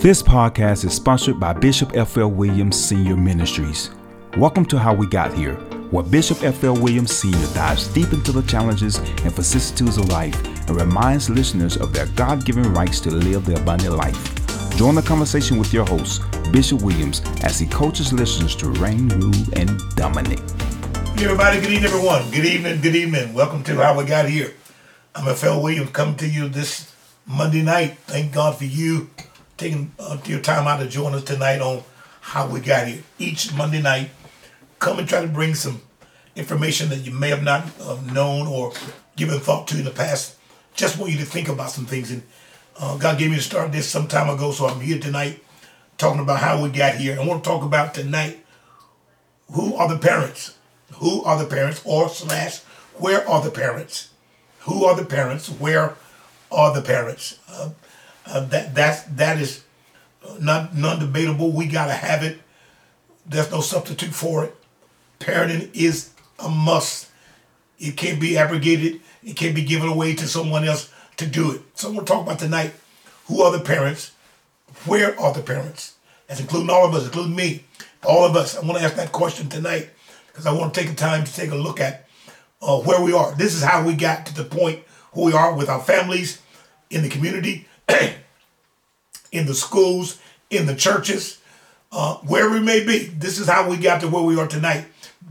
This podcast is sponsored by Bishop F.L. Williams Senior Ministries. Welcome to How We Got Here, where Bishop F.L. Williams Sr. dives deep into the challenges and vicissitudes of life and reminds listeners of their God given rights to live the abundant life. Join the conversation with your host, Bishop Williams, as he coaches listeners to reign, rule, and dominate. Hey everybody, good evening, everyone. Good evening, good evening. Welcome to How We Got Here. I'm F.L. Williams coming to you this Monday night. Thank God for you taking uh, your time out to join us tonight on How We Got Here. Each Monday night, come and try to bring some information that you may have not uh, known or given thought to in the past. Just want you to think about some things. And uh, God gave me to start this some time ago, so I'm here tonight talking about how we got here. I want to talk about tonight who are the parents? Who are the parents? Or slash, where are the parents? Who are the parents? Where are the parents? Uh, uh, that that's that is not non-debatable. We gotta have it. There's no substitute for it. Parenting is a must. It can't be abrogated. It can't be given away to someone else to do it. So I'm gonna talk about tonight. Who are the parents? Where are the parents? That's including all of us, including me, all of us. I want to ask that question tonight because I want to take the time to take a look at uh, where we are. This is how we got to the point who we are with our families, in the community, in the schools, in the churches, uh, wherever we may be. This is how we got to where we are tonight,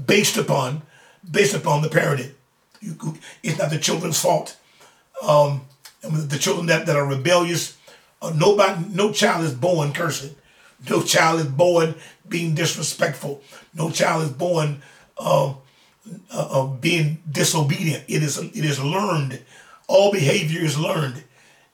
based upon based upon the parenting. It's not the children's fault. Um, the children that, that are rebellious, uh, nobody, no child is born cursing. No child is born being disrespectful. No child is born uh, uh, being disobedient. It is it is learned. All behavior is learned,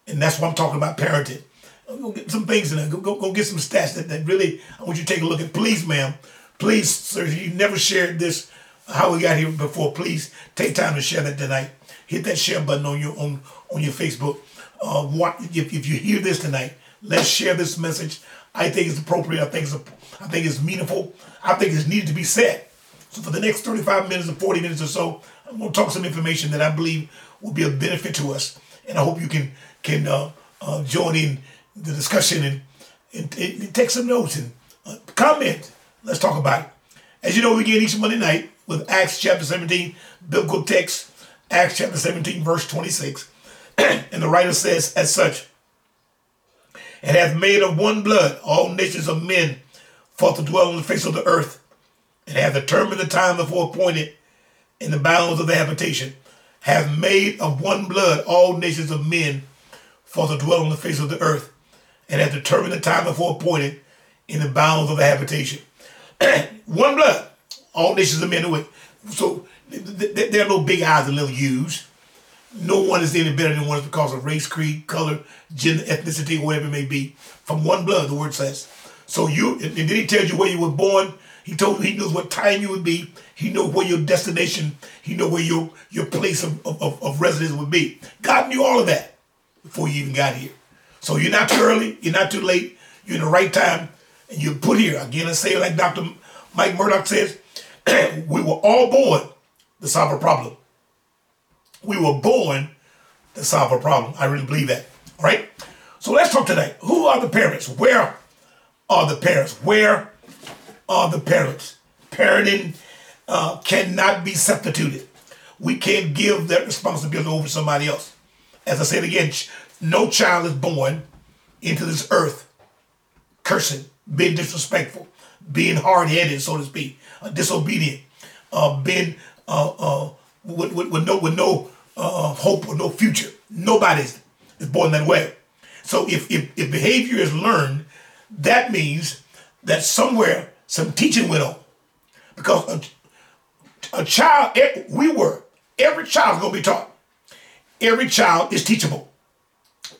and that's what I'm talking about parenting. Go get some things in there. Go, go, go get some stats that, that really I want you to take a look at. Please, ma'am. Please, sir, you never shared this how we got here before. Please take time to share that tonight. Hit that share button on your on, on your Facebook. Uh, what if, if you hear this tonight, let's share this message. I think it's appropriate. I think it's I think it's meaningful. I think it's needed to be said. So for the next 35 minutes or 40 minutes or so, I'm going to talk some information that I believe will be of benefit to us, and I hope you can can uh, uh, join in the discussion and, and, and take some notes and uh, comment. Let's talk about it. As you know, we begin each Monday night with Acts chapter 17, biblical text, Acts chapter 17, verse 26. and the writer says, as such, and hath made of one blood all nations of men for to dwell on the face of the earth, and hath determined the time before appointed in the bounds of the habitation, hath made of one blood all nations of men for to dwell on the face of the earth, and hath determined the time before appointed in the bounds of the habitation. one blood, all nations of men. Are with. So there are no big eyes and little U's. No one is any better than one because of race, creed, color, gender, ethnicity, whatever it may be. From one blood, the word says. So you, and then he tells you where you were born. He told he knows what time you would be. He knows where your destination. He knows where your your place of, of, of residence would be. God knew all of that before you even got here. So you're not too early. You're not too late. You're in the right time, and you're put here again. I say like Dr. Mike Murdock says, we were all born to solve a problem. We were born to solve a problem. I really believe that. All right. So let's talk today. Who are the parents? Where are the parents? Where are the parents? Parenting uh, cannot be substituted. We can't give that responsibility over to somebody else. As I said again, no child is born into this earth cursing, being disrespectful, being hard-headed, so to speak, uh, disobedient, uh, being uh, uh, with, with, with, no with no uh, hope or no future. Nobody is born that way. So if, if, if behavior is learned, that means that somewhere some teaching went on. Because a, a child, we were, every child is going to be taught. Every child is teachable.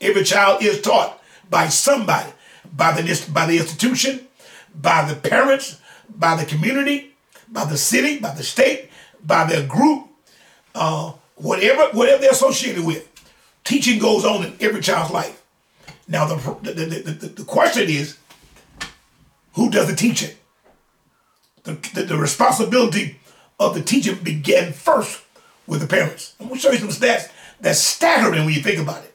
Every child is taught by somebody, by the, by the institution, by the parents, by the community, by the city, by the state, by their group, uh, whatever whatever they're associated with. Teaching goes on in every child's life. Now the the, the, the, the question is, who does the teaching? The, the, the responsibility of the teaching began first with the parents. I'm gonna show you some stats that's staggering when you think about it.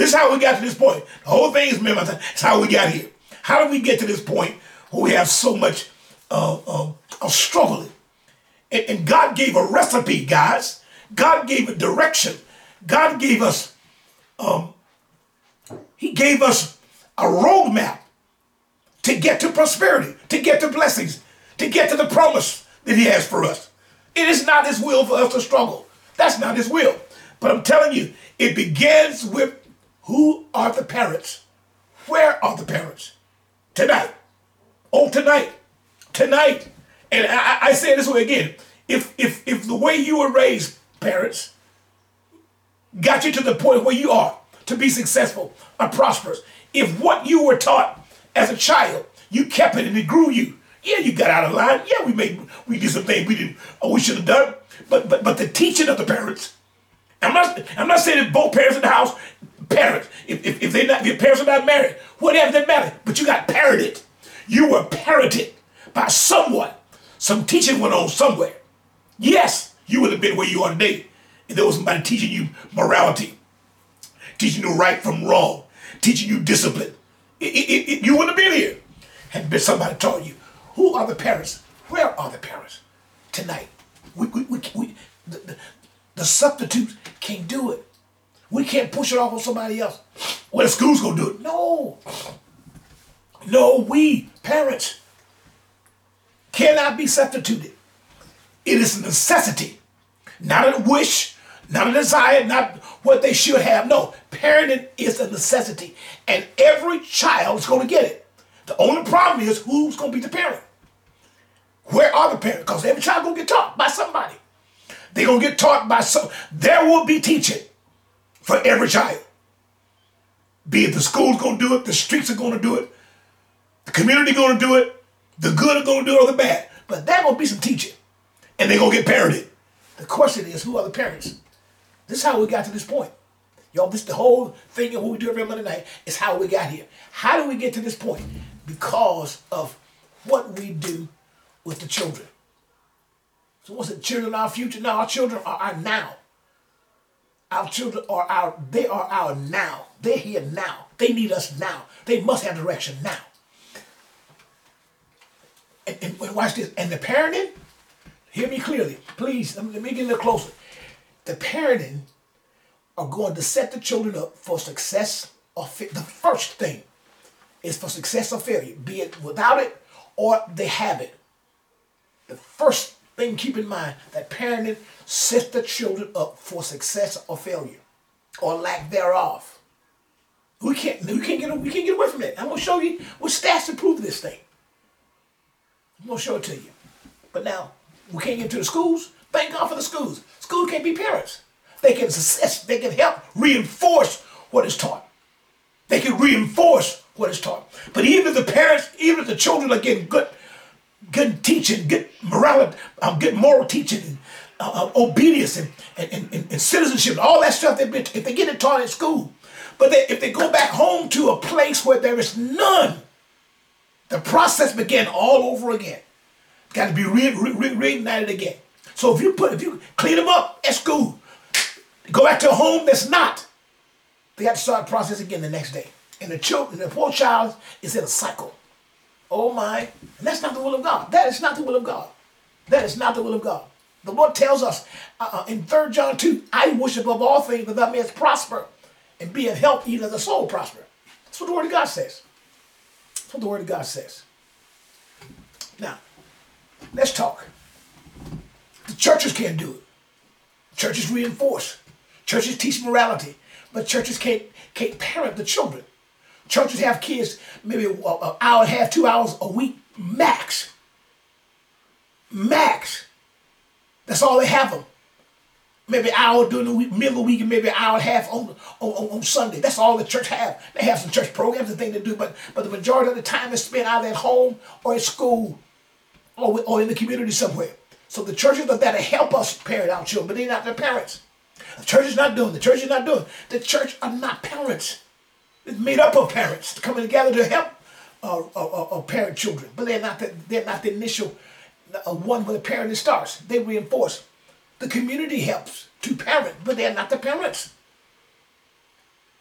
This is how we got to this point. The whole thing is remember, it's how we got here. How did we get to this point where we have so much uh, uh, of struggling? And, and God gave a recipe, guys. God gave a direction. God gave us, um, He gave us a roadmap to get to prosperity, to get to blessings, to get to the promise that He has for us. It is not His will for us to struggle. That's not His will. But I'm telling you, it begins with who are the parents? Where are the parents? Tonight. Oh, tonight. Tonight. And I, I say this way again. If if if the way you were raised, parents, got you to the point where you are to be successful or prosperous, if what you were taught as a child, you kept it and it grew you. Yeah, you got out of line. Yeah, we made we did some things we didn't or we should have done. But but but the teaching of the parents. I'm not I'm not saying that both parents in the house, parents, if, if, if they not if your parents are not married, whatever that matter. But you got parented. You were parented by someone. Some teaching went on somewhere. Yes, you would have been where you are today if there was somebody teaching you morality, teaching you right from wrong, teaching you discipline. It, it, it, you wouldn't have been here had been somebody taught you. Who are the parents? Where are the parents tonight? We, we, we, we the, the, the substitute can't do it. We can't push it off on somebody else. Well, the school's gonna do it. No. No, we, parents, cannot be substituted. It is a necessity, not a wish, not a desire, not what they should have. No, parenting is a necessity, and every child is going to get it. The only problem is who's going to be the parent. Where are the parents? Because every child going to get taught by somebody. They're going to get taught by some. There will be teaching for every child. Be it the school's to do it, the streets are to do it, the community to do it, the good are to do it or the bad. But that to be some teaching, and they're going to get parented. The question is, who are the parents? This is how we got to this point. Y'all, this the whole thing of what we do every Monday night is how we got here. How do we get to this point? Because of what we do with the children. So what's it? Children our future. Now our children are our now. Our children are our, they are our now. They're here now. They need us now. They must have direction now. And, and watch this. And the parenting, hear me clearly. Please, let me, let me get a little closer. The parenting are going to set the children up for success or fa- the first thing is for success or failure, be it without it or they have it. The first thing keep in mind that parenting sets the children up for success or failure or lack thereof. We can't we can't get we can't get away from it. I'm gonna show you what stats to prove this thing. I'm gonna show it to you. But now we can't get to the schools. Thank God for the schools. Schools can't be parents. They can assist, they can help reinforce what is taught. They can reinforce what is taught. But even if the parents, even if the children are getting good, good teaching, good morality, um, good moral teaching, and, uh, uh, obedience and, and, and, and, citizenship, and all that stuff, they if they get it taught at school, but they, if they go back home to a place where there is none, the process began all over again. Got to be re- re- re- reignited again. So if you put, if you clean them up at school, go back to a home that's not, they have to start the process again the next day. And the children, the poor child is in a cycle. Oh my, that's not the will of God. That is not the will of God. That is not the will of God. The Lord tells us uh, uh in 3 John 2, I worship above all things that thou mayest prosper and be in health, even as the soul prosper. That's what the Word of God says. That's what the Word of God says. Now, let's talk. The churches can't do it. Churches reinforce. Churches teach morality, but churches can't can't parent the children. Churches have kids maybe an hour and a half, two hours a week max. Max. That's all they have them. Maybe an hour during the week, middle of the week, and maybe an hour and a half on, on, on Sunday. That's all the church have. They have some church programs and things to do, but but the majority of the time is spent either at home or at school or, or in the community somewhere. So the churches are there to help us parent our children, but they're not their parents. The church is not doing. The church is not doing. The church are not parents. Made up of parents coming together to help uh, uh, uh, parent children, but they're not. The, they're not the initial uh, one where the parenting starts. They reinforce. The community helps to parent, but they're not the parents.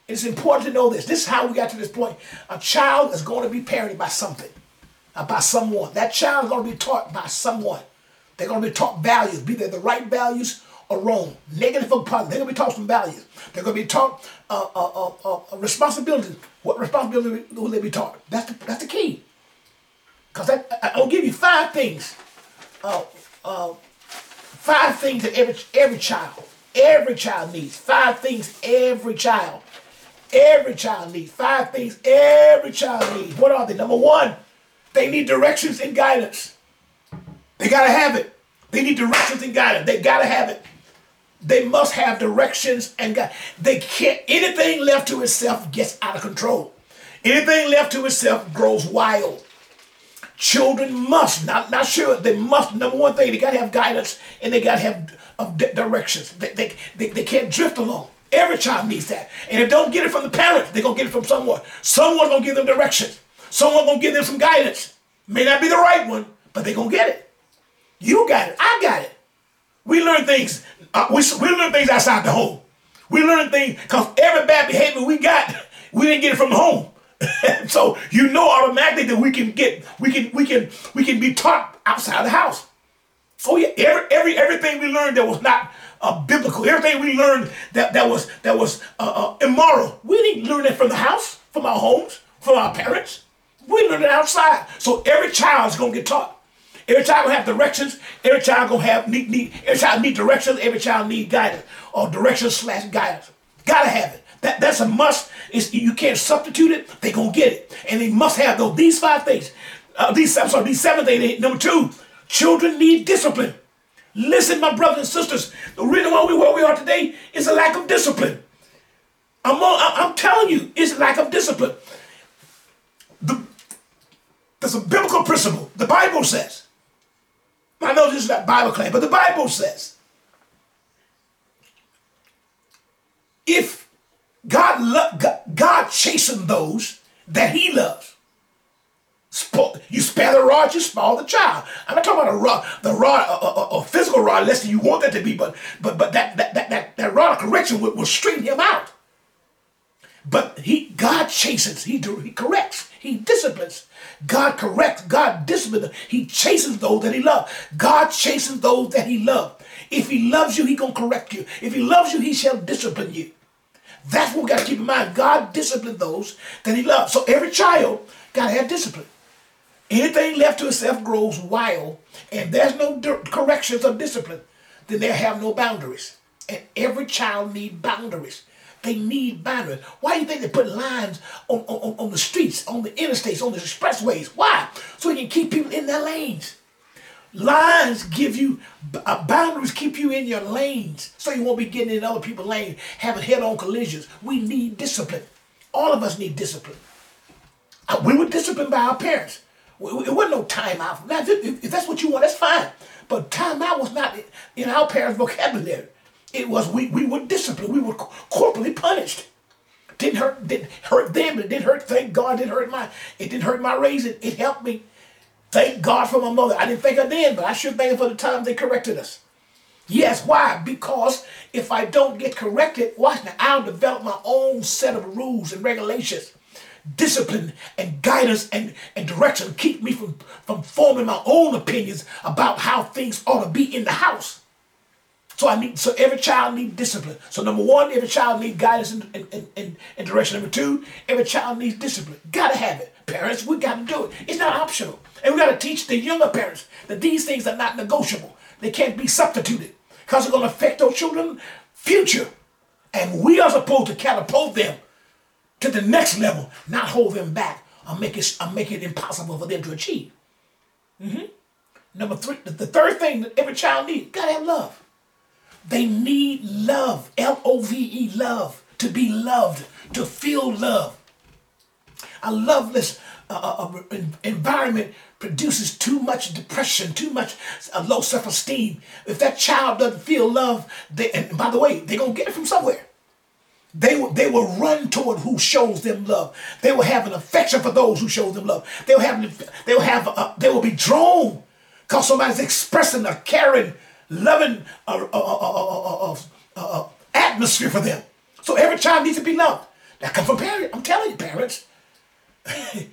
It's important to know this. This is how we got to this point. A child is going to be parented by something, uh, by someone. That child is going to be taught by someone. They're going to be taught values, be they the right values or wrong, negative positive. They're going to be taught some values. They're going to be taught uh, uh, uh, uh responsibility. What responsibility will they be taught? That's the, that's the key. Because I'll give you five things. Uh, uh, five things that every, every child, every child needs. Five things every child, every child needs. Five things every child needs. What are they? Number one, they need directions and guidance. They got to have it. They need directions and guidance. They got to have it. They must have directions and God. They can't, anything left to itself gets out of control. Anything left to itself grows wild. Children must, not, not sure, they must, number one thing, they got to have guidance and they got to have uh, directions. They, they, they, they can't drift along. Every child needs that. And if they don't get it from the parents, they're going to get it from someone. Someone's going to give them directions. Someone's going to give them some guidance. May not be the right one, but they're going to get it. You got it. I got it. We learn things. Uh, we, we learn things outside the home. We learn things because every bad behavior we got, we didn't get it from the home. so you know automatically that we can get we can we can we can be taught outside the house. Oh yeah, every every everything we learned that was not uh, biblical, everything we learned that that was that was uh, uh, immoral. We didn't learn that from the house, from our homes, from our parents. We learned it outside. So every child is gonna get taught. Every child gonna have directions. Every child gonna have need need. Every child need directions. Every child need guidance or directions slash guidance. Gotta have it. That, that's a must. It's, you can't substitute it. They gonna get it, and they must have those. These five things. Uh, these I'm sorry. These seven things. Number two, children need discipline. Listen, my brothers and sisters. The reason why we where we are today is a lack of discipline. I'm I'm telling you, it's a lack of discipline. The, there's a biblical principle. The Bible says. I know this is not Bible claim, but the Bible says if God, lo- God, chastened those that he loves. You spare the rod, you spoil the child. I'm not talking about a rod, the rod, a, a, a physical rod, less than you want that to be, but but but that that that that, that rod of correction will, will straighten him out. But he God chastens, he, he corrects, he disciplines. God corrects, God disciplines, he chastens those that he loves. God chastens those that he loves. If he loves you, he gonna correct you. If he loves you, he shall discipline you. That's what we got to keep in mind. God disciplined those that he loves. So every child got to have discipline. Anything left to itself grows wild, and there's no corrections or discipline, then they have no boundaries. And every child need boundaries. They need boundaries. Why do you think they put lines on, on, on the streets, on the interstates, on the expressways? Why? So you can keep people in their lanes. Lines give you uh, boundaries, keep you in your lanes, so you won't be getting in other people's lanes, having head-on collisions. We need discipline. All of us need discipline. Uh, we were disciplined by our parents. It wasn't no time out. Now, if, if that's what you want, that's fine. But time out was not in our parents' vocabulary. It was we, we were disciplined. We were corporally punished. Didn't hurt didn't hurt them. It didn't hurt. Thank God, it didn't hurt my. It didn't hurt my raising. It helped me. Thank God for my mother. I didn't think I did, but I should thank her for the time they corrected us. Yes, why? Because if I don't get corrected, watch now, I'll develop my own set of rules and regulations, discipline and guidance and, and direction keep me from, from forming my own opinions about how things ought to be in the house. So I need so every child needs discipline. So number one, every child needs guidance and, and, and, and direction. Number two, every child needs discipline. Gotta have it. Parents, we gotta do it. It's not optional. And we got to teach the younger parents that these things are not negotiable. They can't be substituted because it's to affect those children's future. And we are supposed to catapult them to the next level, not hold them back or make it, or make it impossible for them to achieve. Mm-hmm. Number three, the third thing that every child needs, gotta have love. They need love, L O V E, love, to be loved, to feel love. A loveless uh, uh, environment produces too much depression, too much uh, low self-esteem. If that child doesn't feel love, they, and by the way, they're going to get it from somewhere. They will, they will run toward who shows them love. They will have an affection for those who show them love. They will have, they will have, uh, they will be drawn because somebody's expressing a caring, loving uh, uh, uh, atmosphere for them. So every child needs to be loved. That come from parents. I'm telling you, parents.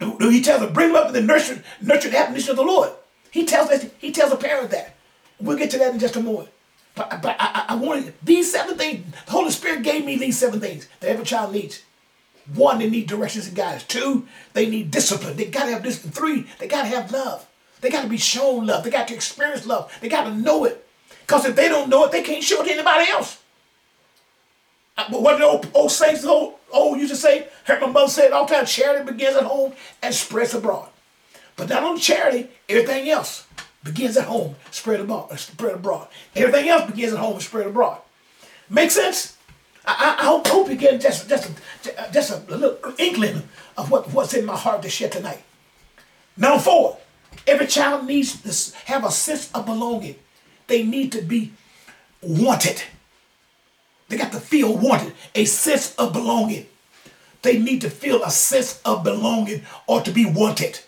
he tells them, bring them up in the nurture, nurture the admonition of the Lord. He tells us, he tells a parent that. We'll get to that in just a moment. But, but I, I, I wanted these seven things. The Holy Spirit gave me these seven things that every child needs. One, they need directions and guidance. Two, they need discipline. They gotta have discipline. Three, they gotta have love. They gotta be shown love. They got to experience love. They gotta know it. Because if they don't know it, they can't show it to anybody else. Uh, but what the old, old saints, old, old used to say, heard my mother say it all the time, charity begins at home and spreads abroad. But not only charity, everything else begins at home, spread abroad, spread abroad. Everything else begins at home and spread abroad. Make sense? I, I, hope, hope you get just, just, a, just a little inkling of what, what's in my heart to share tonight. Number four, every child needs to have a sense of belonging. They need to be wanted. They got to feel wanted, a sense of belonging. They need to feel a sense of belonging or to be wanted.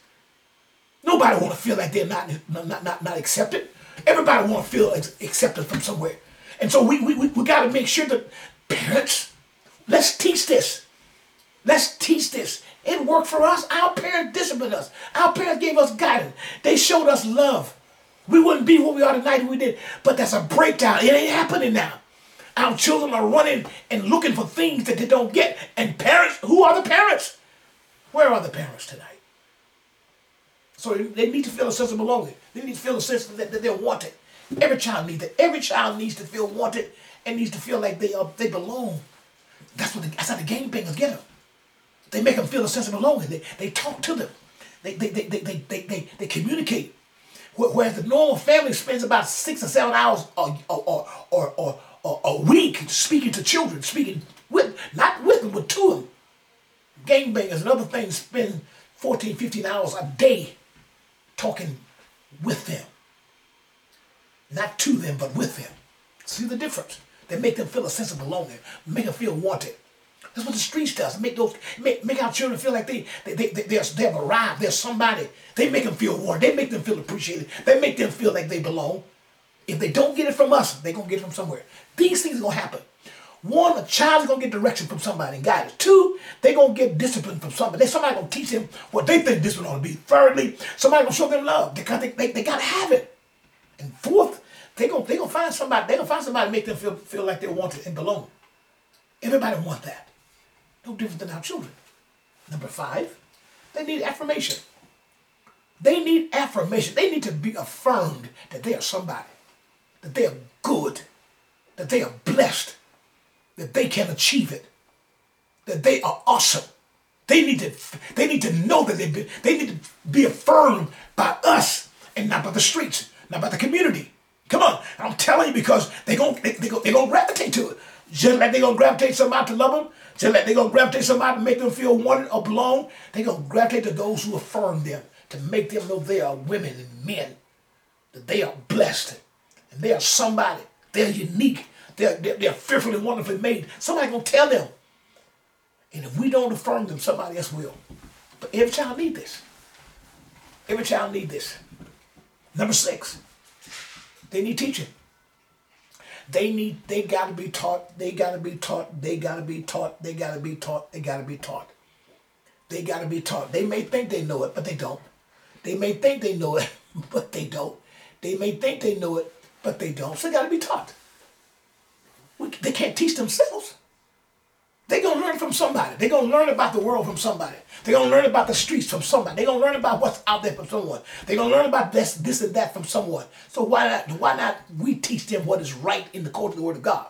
Nobody want to feel like they're not, not, not, not accepted. Everybody want to feel accepted from somewhere. And so we, we, we, we got to make sure that parents, let's teach this. Let's teach this. It worked for us. Our parents disciplined us. Our parents gave us guidance. They showed us love. We wouldn't be what we are tonight if we did. But that's a breakdown. It ain't happening now. Our children are running and looking for things that they don't get. And parents, who are the parents? Where are the parents tonight? So they need to feel a sense of belonging. They need to feel a sense that, they're wanted. Every child needs that. Every child needs to feel wanted and needs to feel like they are they belong. That's what the, that's how the game bangers get them. They make them feel a sense of belonging. They, they talk to them. They, they, they, they, they, they, they, communicate. Whereas the normal family spends about six or seven hours or, or, or, or, or, a week speaking to children, speaking with, not with them, but to them. Gangbangers and other things spend 14, 15 hours a day talking with them. Not to them, but with them. See the difference? They make them feel a sense of belonging, make them feel wanted. That's what the streets does. Make those make, make our children feel like they they, they, they, they, they have arrived. They're somebody. They make them feel wanted. They make them feel appreciated. They make them feel like they belong. If they don't get it from us, they're gonna get it from somewhere. These things are gonna happen. One, a child is gonna get direction from somebody and guidance. Two, they're gonna get discipline from somebody. Somebody gonna teach them what they think discipline ought to be. Thirdly, somebody gonna show them love they, they, they gotta have it. And fourth, they gonna they gonna find somebody. They gonna find somebody to make them feel feel like they're wanted and belong. Everybody want that. No different than our children. Number five, they need affirmation. They need affirmation. They need to be affirmed that they are somebody that they are good, that they are blessed, that they can achieve it, that they are awesome. They need to, they need to know that they be, they need to be affirmed by us and not by the streets, not by the community. Come on, I'm telling you because they going they, they, gonna gravitate to it. Just like they gonna gravitate somebody to love them, just like they gonna gravitate somebody to make them feel wanted or belong, They're gonna gravitate to those who affirm them to make them know they are women and men, that they are blessed and they are somebody. They're unique. They're, they're, they're fearfully wonderfully made. Somebody gonna tell them. And if we don't affirm them, somebody else will. But every child need this. Every child need this. Number six, they need teaching. They need, they gotta be taught, they gotta be taught, they gotta be taught, they gotta be taught, they gotta be taught. They gotta be taught. They may think they know it, but they don't. They may think they know it, but they don't. They may think they know it, but they don't. So they got to be taught. We, they can't teach themselves. They're going to learn from somebody. They're going to learn about the world from somebody. They're going to learn about the streets from somebody. They're going to learn about what's out there from someone. They're going to learn about this, this and that from someone. So why not, why not we teach them what is right in the code of the Word of God?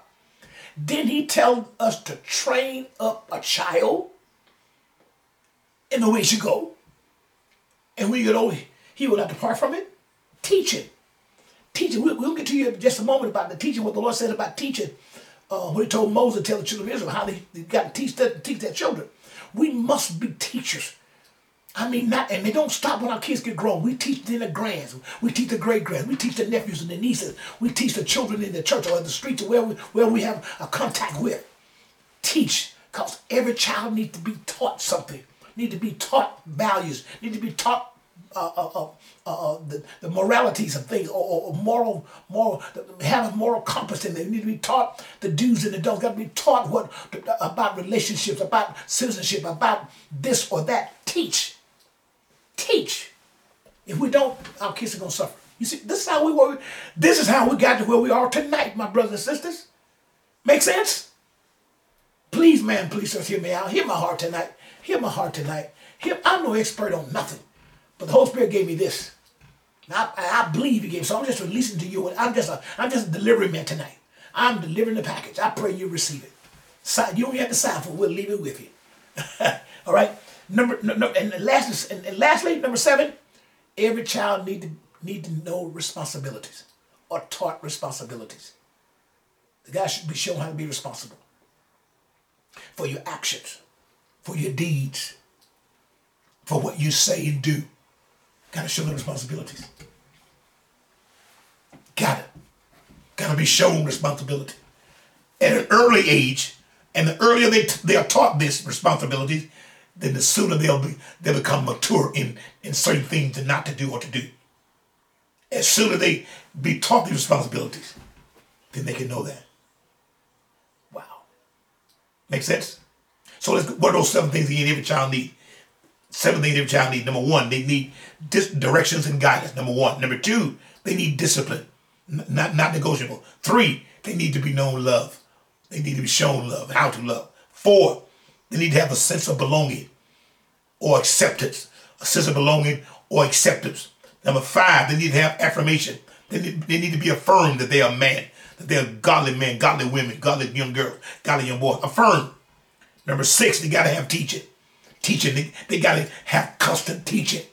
Didn't he tell us to train up a child in the way he should go? And you get old, he will not depart from it? Teach it. We'll, we'll, get to you in just a moment about the teaching, what the Lord said about teaching. Uh, when he told Moses to tell the children of Israel how they, they got to teach, that, teach their children. We must be teachers. I mean, not, and they don't stop when our kids get grown. We teach them the grands. We teach the great grands. We teach the nephews and the nieces. We teach the children in the church or in the streets or where we, where we have a contact with. Teach, because every child needs to be taught something. Need to be taught values. Need to be taught uh, uh, the, the moralities of things, or, or, moral, moral, have a moral compass in there. They need to be taught the do's and the don'ts. Got to be taught what about relationships, about citizenship, about this or that. Teach, teach. If we don't, our kids are gonna suffer. You see, this is how we were. This is how we got to where we are tonight, my brothers and sisters. Make sense? Please, man, please, just hear me out. Hear my heart tonight. Hear my heart tonight. Hear, I'm no expert on nothing. But the Holy Spirit gave me this. I, I believe He gave. So I'm just releasing to you. I'm just a I'm just a delivery man tonight. I'm delivering the package. I pray you receive it. Sign, you don't have to sign for it. We'll leave it with you. All right. Number and last and, and lastly, number seven, every child need to need to know responsibilities or taught responsibilities. The guy should be shown how to be responsible for your actions, for your deeds, for what you say and do. Got to show them responsibilities. Gotta. Got to be shown responsibility. At an early age, and the earlier they, t- they are taught this responsibility, then the sooner they'll be they become mature in, in certain things and not to do or to do. As soon as they be taught these responsibilities, then they can know that. Wow. Make sense? So let's what are those seven things that every child need? Seven things every child need. Number one, they need dis- directions and guidance. Number one. Number two, they need discipline, N- not not negotiable. Three, they need to be known love. They need to be shown love, and how to love. Four, they need to have a sense of belonging or acceptance, a sense of belonging or acceptance. Number five, they need to have affirmation. They need, they need to be affirmed that they are man, that they're godly men, godly women, godly young girls, godly young boys. Affirm. Number six, they got to have teaching teaching. They, they got to have constant teaching.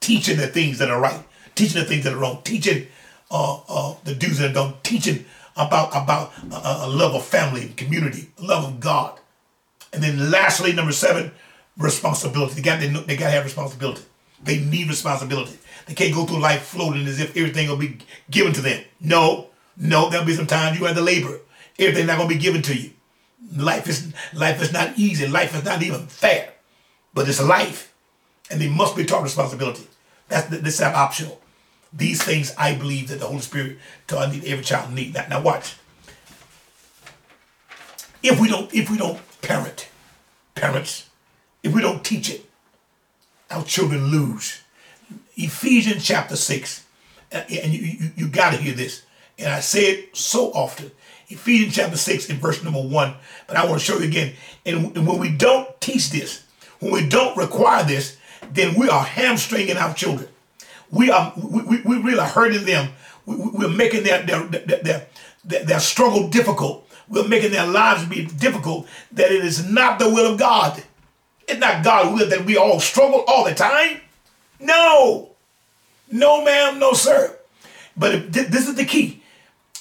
Teaching the things that are right. Teaching the things that are wrong. Teaching uh, uh, the do's and don'ts. Teaching about about uh, a love of family and community, love of God. And then lastly, number seven, responsibility. They got they, they got to have responsibility. They need responsibility. They can't go through life floating as if everything will be given to them. No, no, there'll be some times you have to labor. Everything's not going to be given to you. Life is life is not easy. Life is not even fair, but it's life, and they must be taught responsibility. That's this is optional. These things I believe that the Holy Spirit taught every child need. Now, now watch. If we don't, if we don't parent, parents, if we don't teach it, our children lose. Ephesians chapter six, uh, and you, you, you got to hear this. And I say it so often. Ephesians chapter 6 and verse number 1. But I want to show you again. And, when we don't teach this, when we don't require this, then we are hamstringing our children. We are we, we really are hurting them. We, we're making their their, their, their, their struggle difficult. We're making their lives be difficult. That it is not the will of God. It's not God's will that we all struggle all the time. No. No, ma'am, no, sir. But this is the key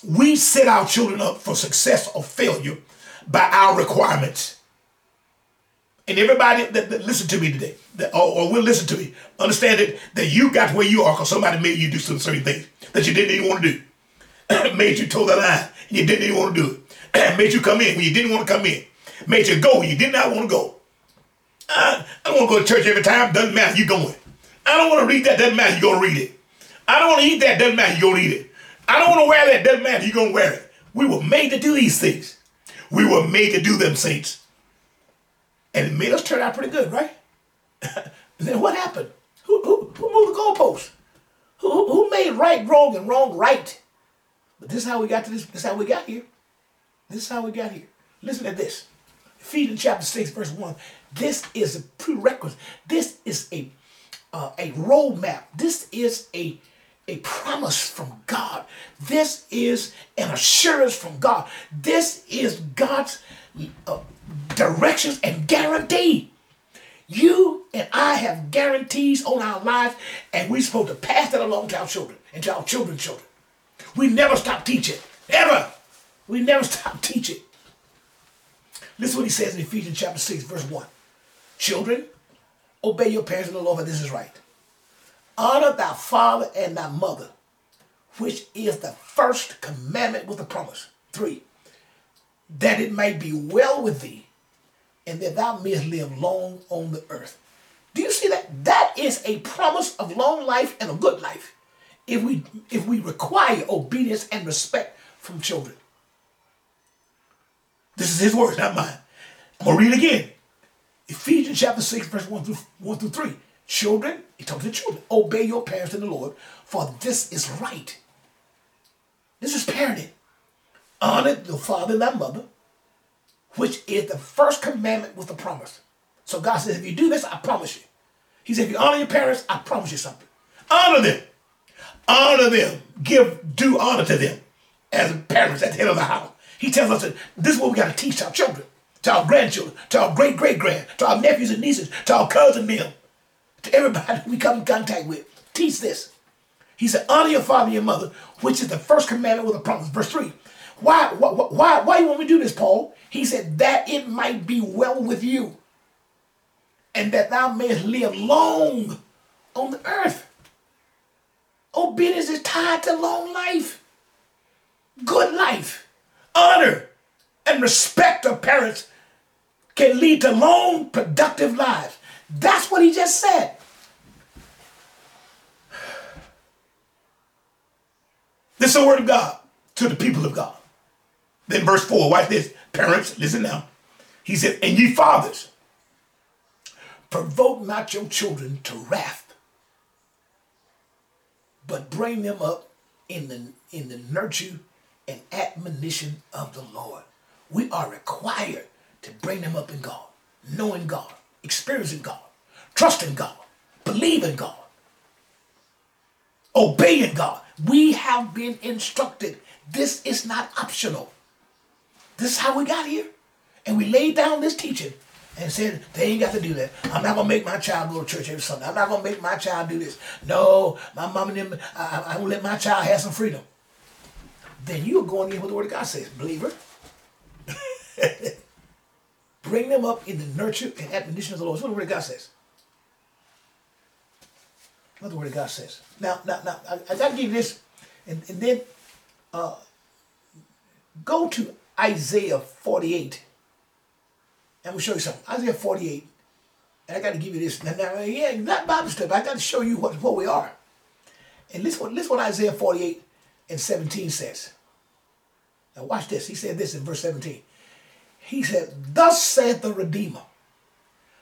we set our children up for success or failure by our requirements. And everybody that, that listen to me today, that, or, or will listen to me, understand it that you got where you are because somebody made you do some certain things that you didn't even want to do. made you toe the line and you didn't even want to do it. made you come in when you didn't want to come in. Made you go when you did not want to go. I, I don't want to go to church every time. Doesn't matter. You going. I don't want to read that. Doesn't matter. You gonna read it. I don't want to eat that. Doesn't matter. You gonna eat it. I don't want to wear that. Doesn't matter. You're going to wear it. We were made to do these things. We were made to do them, saints. And it made us turn out pretty good, right? then what happened? Who, who, who moved the goalposts? Who, who made right wrong and wrong right? But this is how we got to this. This is how we got here. This is how we got here. Listen to this. Ephesians chapter 6, verse 1. This is a prerequisite. This is a uh, a roadmap. This is a a promise from God. This is an assurance from God. This is God's uh, directions and guarantee. You and I have guarantees on our lives, and we're supposed to pass that along to our children and to our children's children. We never stop teaching, ever. We never stop teaching. Listen what he says in Ephesians chapter 6, verse 1. Children, obey your parents in the Lord, for this is right. Honor thy father and thy mother, which is the first commandment with a promise. Three, that it may be well with thee and that thou mayest live long on the earth. Do you see that? That is a promise of long life and a good life if we if we require obedience and respect from children. This is his words, not mine. I'm gonna read it again. Ephesians chapter 6, verse 1 through 1 through 3. Children, he told the children, obey your parents in the Lord, for this is right. This is parenting. Honor the father and thy mother, which is the first commandment with the promise. So God says, if you do this, I promise you. He said, if you honor your parents, I promise you something. Honor them. Honor them. Give due honor to them as parents at the head of the house. He tells us that this is what we got to teach our children, to our grandchildren, to our great great grand, to our nephews and nieces, to our cousins them, to everybody we come in contact with. Teach this. He said, honor your father and your mother, which is the first commandment with a promise. Verse 3. Why, why, why, why you want me to do this, Paul? He said, that it might be well with you and that thou mayest live long on the earth. Obedience is tied to long life, good life, honor, and respect of parents can lead to long, productive lives. That's what he just said. This is the word of God to the people of God. Then verse 4, watch this. Parents, listen now. He said, and ye fathers, provoke not your children to wrath, but bring them up in the, in the nurture and admonition of the Lord. We are required to bring them up in God, knowing God, experiencing God, trusting God, believing God, obeying God. We have been instructed. This is not optional. This is how we got here. And we laid down this teaching and said, they ain't got to do that. I'm not going to make my child go to church every Sunday. I'm not going to make my child do this. No, my mom and them, I, I will let my child have some freedom. Then you're going in what the Word of God says, believer. Bring them up in the nurture and admonition of the Lord. That's what the Word of God says. What the Word of God says. Now, now, now I, I got to give you this, and, and then uh, go to Isaiah 48. And we'll show you something. Isaiah 48. And I got to give you this. Now, now yeah, not Bible stuff. I got to show you what, what we are. And listen what, listen what Isaiah 48 and 17 says. Now watch this. He said this in verse 17. He said, Thus saith the Redeemer,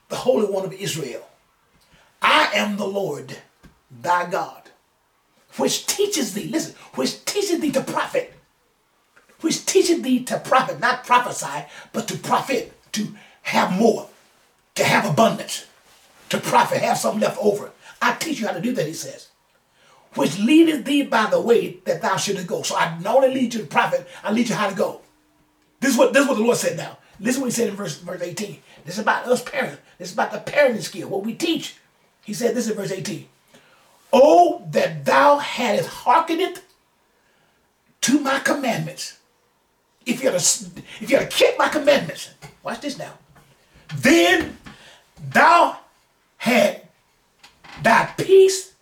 the Holy One of Israel, I am the Lord thy God, which teaches thee, listen, which teaches thee to profit which teaches thee to profit, not prophesy, but to profit, to have more, to have abundance, to profit, have some left over. I teach you how to do that, he says. Which leadeth thee by the way that thou shouldest go. So I not only lead you to profit, I lead you how to go. This is what this is what the Lord said now. Listen what he said in verse, verse 18. This is about us parents. This is about the parenting skill, what we teach. He said this in verse 18. Oh, that thou hadst hearkened to my commandments if you had if you had keep my commandments, watch this now, then thou had thy peace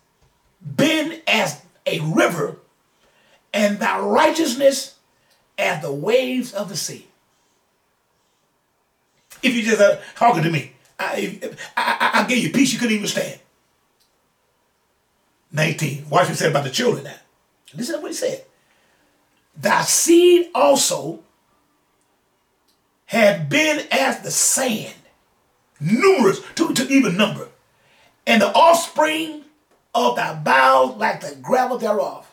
been as a river, and thy righteousness as the waves of the sea. If you just uh, talking to me, I, I, I, I gave you peace you couldn't even stand. 19. Watch what he said about the children now. Listen to what he said. Thy seed also had been as the sand, numerous to, to even number, and the offspring of thy bowels like the gravel thereof.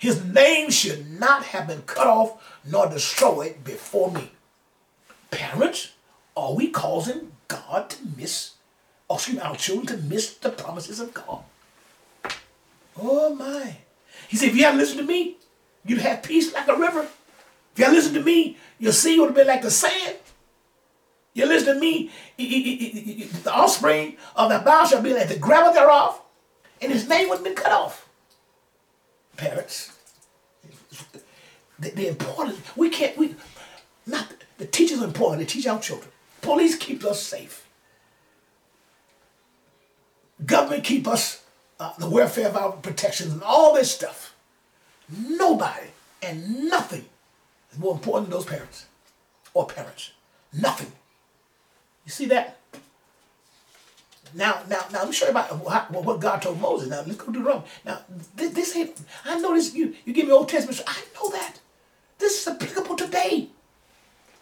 His name should not have been cut off nor destroyed before me. Parents, are we causing God to miss, or excuse me, our children to miss the promises of God? Oh my. He said, if you hadn't listened to me, You'd have peace like a river. If you listen to me, your seed would have been like the sand. You listen to me, the offspring of the bough shall be like the gravel thereof, and his name would have been cut off. Parents, the, the important, we can't, we, not, the teachers are important, they teach our children. Police keep us safe. Government keep us, uh, the welfare of our protections and all this stuff. Nobody and nothing is more important than those parents or parents. Nothing. You see that? Now, now, now, let me show you about what God told Moses. Now, let's go to Rome. Now, this, this ain't, I know this, you, you give me Old Testament, I know that. This is applicable today.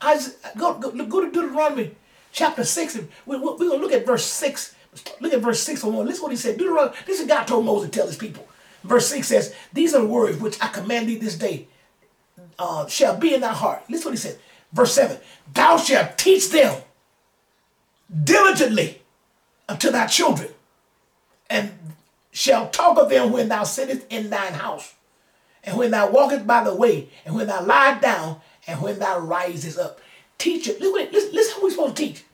I go, go, go to Deuteronomy chapter 6, and we, we're going to look at verse 6. Look at verse 6 or 1. Listen what he said. Deuteronomy, this is God told Moses to tell his people. Verse 6 says, These are the words which I command thee this day, uh, shall be in thy heart. Listen what he said. Verse 7 Thou shalt teach them diligently unto thy children, and shall talk of them when thou sittest in thine house, and when thou walkest by the way, and when thou lie down, and when thou risest up. Teach it. Listen, listen, listen how we're supposed to teach.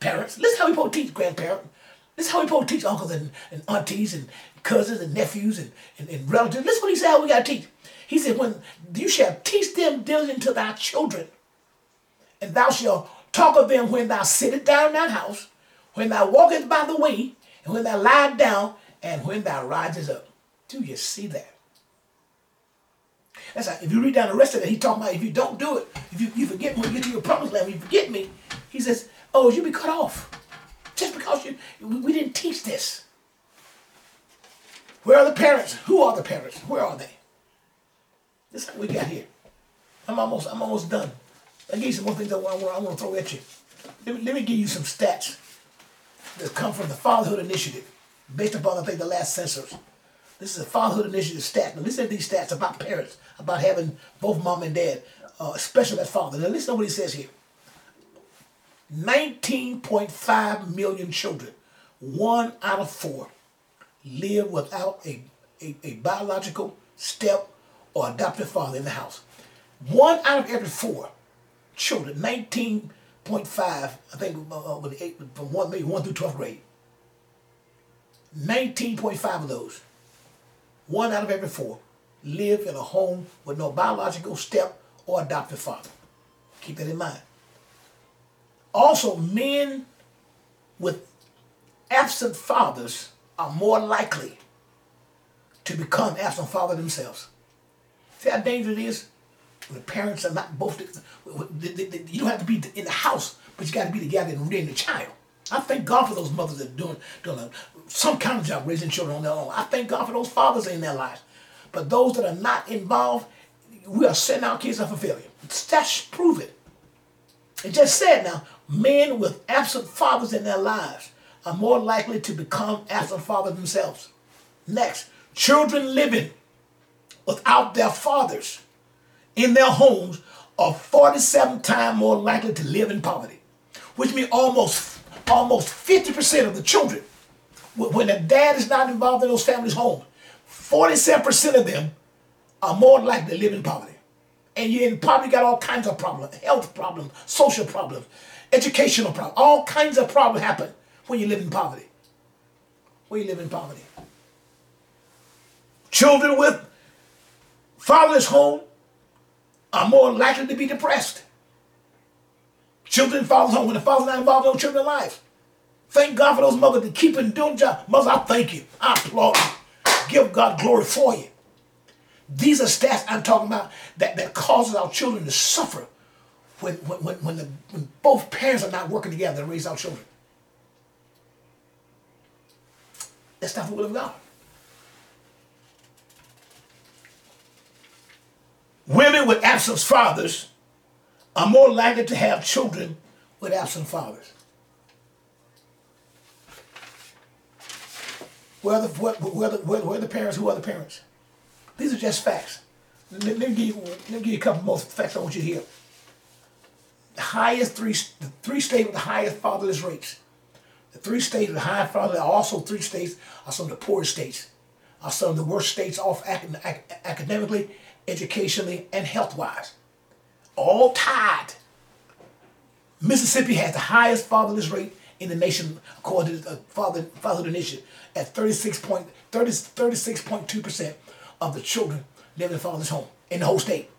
Parents, listen how we're supposed to teach grandparents. Listen how we're supposed to teach uncles and, and aunties and cousins and nephews and, and, and relatives. Listen what he said how we got to teach. He said, when you shall teach them diligent to thy children, and thou shalt talk of them when thou sittest down in thine house, when thou walkest by the way, and when thou liest down, and when thou risest up. Do you see that? That's like, if you read down the rest of it, he's talking about if you don't do it, if you, you forget when you get to your promised land, If you forget me, he says, oh, you'll be cut off. Just because you we didn't teach this. Where are the parents? Who are the parents? Where are they? This is what we got here. I'm almost I'm almost done. I give you some more things I want, I want to throw at you. Let me, let me give you some stats that come from the Fatherhood Initiative, based upon, I think, the last census. This is a Fatherhood Initiative stat. Now listen to these stats about parents, about having both mom and dad, uh, especially as father. Now listen to what he says here. 19.5 million children, one out of four, live without a, a, a biological step or adoptive father in the house. One out of every four children, 19.5, I think uh, uh with eight, from one, maybe 1 through 12th grade. 19.5 of those, one out of every four, live in a home with no biological step or adoptive father. Keep that in mind. Also, men with absent fathers are more likely to become absent father themselves. See how dangerous it is? The parents are not both, you don't have to be in the house, but you got to be together and rearing the child. I thank God for those mothers that are doing, doing a, some kind of job raising children on their own. I thank God for those fathers in their lives. But those that are not involved, we are setting our kids up for failure. That's prove it. It just said now, men with absent fathers in their lives are more likely to become absent fathers themselves. Next, children living without their fathers in their homes are 47 times more likely to live in poverty, which means almost almost 50% of the children, when the dad is not involved in those families' homes, 47% of them are more likely to live in poverty. And you in poverty got all kinds of problems, health problems, social problems, educational problems, all kinds of problems happen when you live in poverty. When you live in poverty. Children with fatherless home are more likely to be depressed. Children father's home when the father's not involved in those children's life. Thank God for those mothers that keep and doing job. Mothers, I thank you. I applaud you. Give God glory for you. These are stats I'm talking about that, that causes our children to suffer when, when, when, when, the, when both parents are not working together to raise our children. That's not the will of God. Women with absent fathers are more likely to have children with absent fathers. Where the, where, the, where, the parents? Who are the parents? These are just facts. Let, let, me, give you, let me give you a couple more facts I want you to hear. The highest three, the three states with the highest fatherless rates. The three states with the highest fatherless are also three states are some of the poorest states. Are some of the worst states off academically, educationally, and health-wise. All tied. Mississippi has the highest fatherless rate in the nation according to the Father, Fatherhood Initiative at 36.2% of the children live in father's home in the whole state.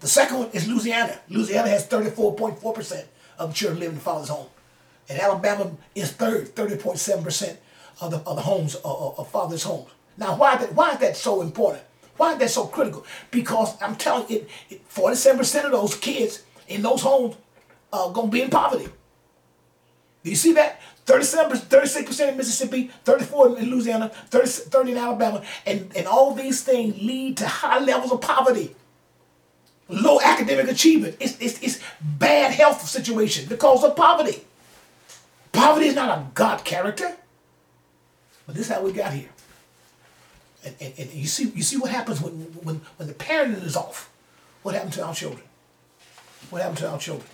The second one is Louisiana. Louisiana has 34.4% of children living in father's home. And Alabama is third, 30.7% of the, of the homes, of, of father's homes. Now, why, that, why is that so important? Why is so critical? Because I'm telling you, 47% of those kids in those homes are going to be in poverty. Do you see that? 37, 36% in Mississippi, 34 in Louisiana, 30, 30 in Alabama. And, and all these things lead to high levels of poverty, low academic achievement. It's, it's, it's bad health situation because of poverty. Poverty is not a God character. But this is how we got here. And, and, and you see you see what happens when, when, when the parenting is off. What happened to our children? What happened to our children?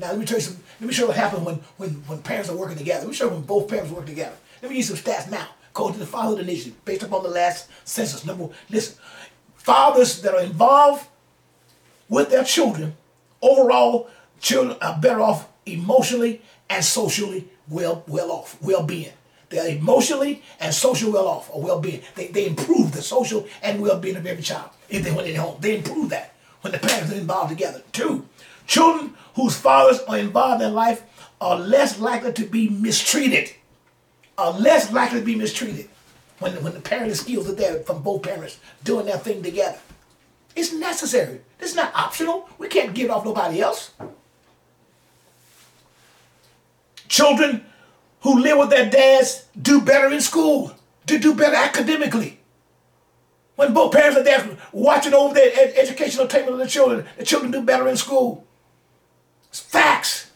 Now let me tell you some, let me show you what happened when, when, when parents are working together. Let me show you when both parents work together. Let me use some stats now. According to the Fatherhood Initiative, based upon the last census. Number one, listen, fathers that are involved with their children, overall, children are better off emotionally and socially well well off, well-being. They're emotionally and social well off or well-being. They, they improve the social and well-being of every child if they went in home. They improve that when the parents are involved together. Two, children whose fathers are involved in life are less likely to be mistreated. Are less likely to be mistreated when, when the parenting skills are there from both parents doing their thing together. It's necessary. It's not optional. We can't give off nobody else. Children who live with their dads do better in school, to do better academically. When both parents are there watching over their ed- educational attainment of the children, the children do better in school. It's facts.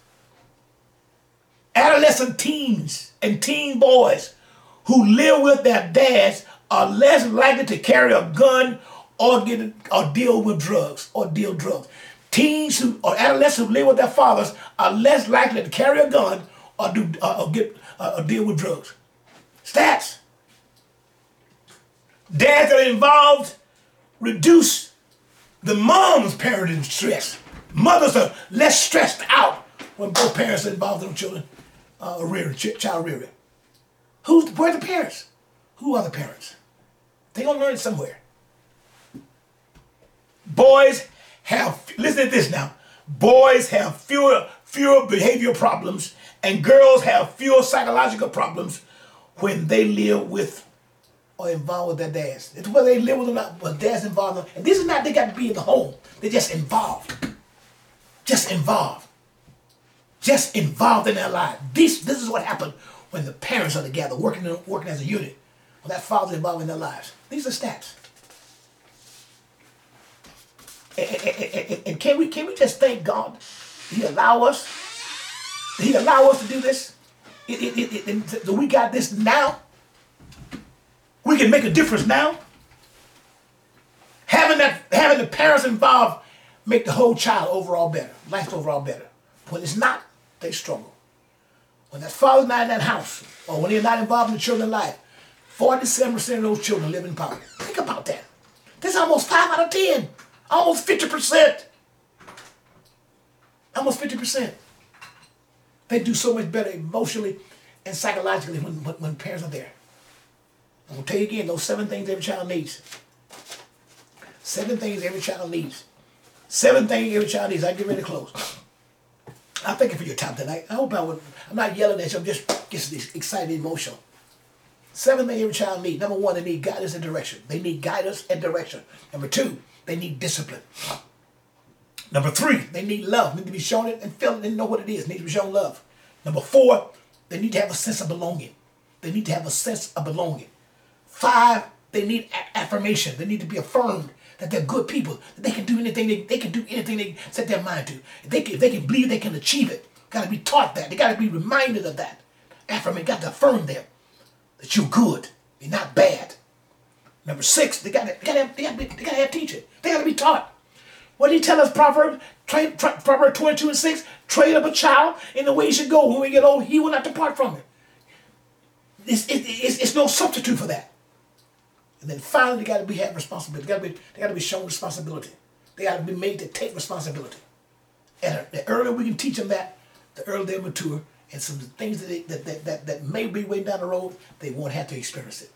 Adolescent teens and teen boys who live with their dads are less likely to carry a gun or get or deal with drugs or deal drugs. Teens who or adolescents who live with their fathers are less likely to carry a gun or do uh, or get or deal with drugs. Stats. Dads that are involved reduce the mom's parenting stress. Mothers are less stressed out when both parents are involved in children uh, rearing, ch- child rearing. Who's where are the parents? Who are the parents? They gonna learn somewhere. Boys have listen to this now. Boys have fewer fewer behavioral problems, and girls have fewer psychological problems when they live with or involved with their dads. It's whether they live with or not, but dad's involved. And this is not they got to be in the home. They're just involved. Just involved. Just involved in their life. This this is what happened when the parents are together, working working as a unit. When that father's involved in their lives. These are stats. And, and, and, and can we can we just thank God? He allow us. He allow us to do this. It, it, it, it, we got this now. We can make a difference now. Having that, having the parents involved, make the whole child overall better, life overall better. When it's not, they struggle. When that father's not in that house, or when they're not involved in the children's life, 47% of those children live in poverty. Think about that. That's almost 5 out of 10. Almost 50%. Almost 50%. They do so much better emotionally and psychologically when, when, when parents are there. I'm going to tell you again, those seven things every child needs. Seven things every child needs. Seven things every child needs. I get ready to close. I'm thanking for your time tonight. I hope I would, I'm not yelling at you, I'm just getting excited, emotional. Seven things every child needs. Number one, they need guidance and direction. They need guidance and direction. Number two, they need discipline. Number three, they need love. Need to be shown it and feel it and know what it is. Need to be shown love. Number four, they need to have a sense of belonging. They need to have a sense of belonging. Five, they need affirmation. They need to be affirmed that they're good people. That they can do anything. They, they can do anything they set their mind to. If they can, if they can believe they can achieve it. Got to be taught that. They got to be reminded of that. Affirmation got to affirm them that you're good. You're not bad. Number six, they got to, they got to, they got to, they got to have teaching. They got to be taught. What did he tell us, Proverbs? Train, tra- Proverbs 22 and 6, train up a child in the way he should go. When we get old, he will not depart from it. It's, it, it's, it's no substitute for that. And then finally, they got to be have responsibility. They got to be, got to be shown responsibility. They got to be made to take responsibility. And the earlier we can teach them that, the earlier they mature. And some things that, they, that, that, that, that may be way down the road, they won't have to experience it.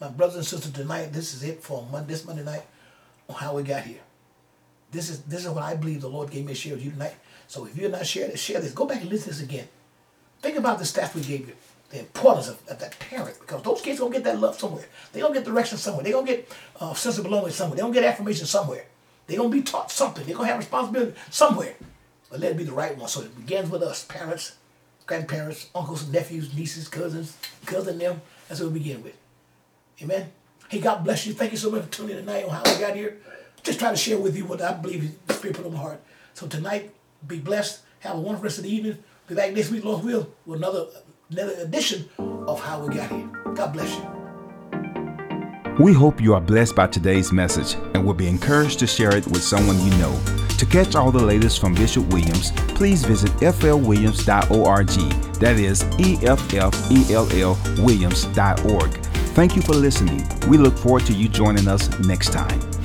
My brothers and sisters, tonight, this is it for Monday, this Monday night on how we got here. This is this is what I believe the Lord gave me to share with you tonight. So if you're not sharing this, share this. Go back and listen to this again. Think about the stats we gave you. The importance of, of that parent, because those kids gonna get that love somewhere. They gonna get direction somewhere. They gonna get uh, sense of belonging somewhere. They gonna get affirmation somewhere. They gonna be taught something. They gonna have responsibility somewhere. But let it be the right one. So it begins with us, parents. grandparents, uncles, nephews, nieces, cousins, cousin them. That's what we begin with. Amen. Hey, God bless you. Thank you so much for tuning in tonight on how we got here. Just try to share with you what I believe is the Spirit put on my heart. So tonight, be blessed. Have a wonderful rest of the evening. Be back next week, Lord will, with another another edition of How We Got Here. God bless you. We hope you are blessed by today's message and will be encouraged to share it with someone you know. To catch all the latest from Bishop Williams, please visit flwilliams.org. That is E F F E L L Williams.org. Thank you for listening. We look forward to you joining us next time.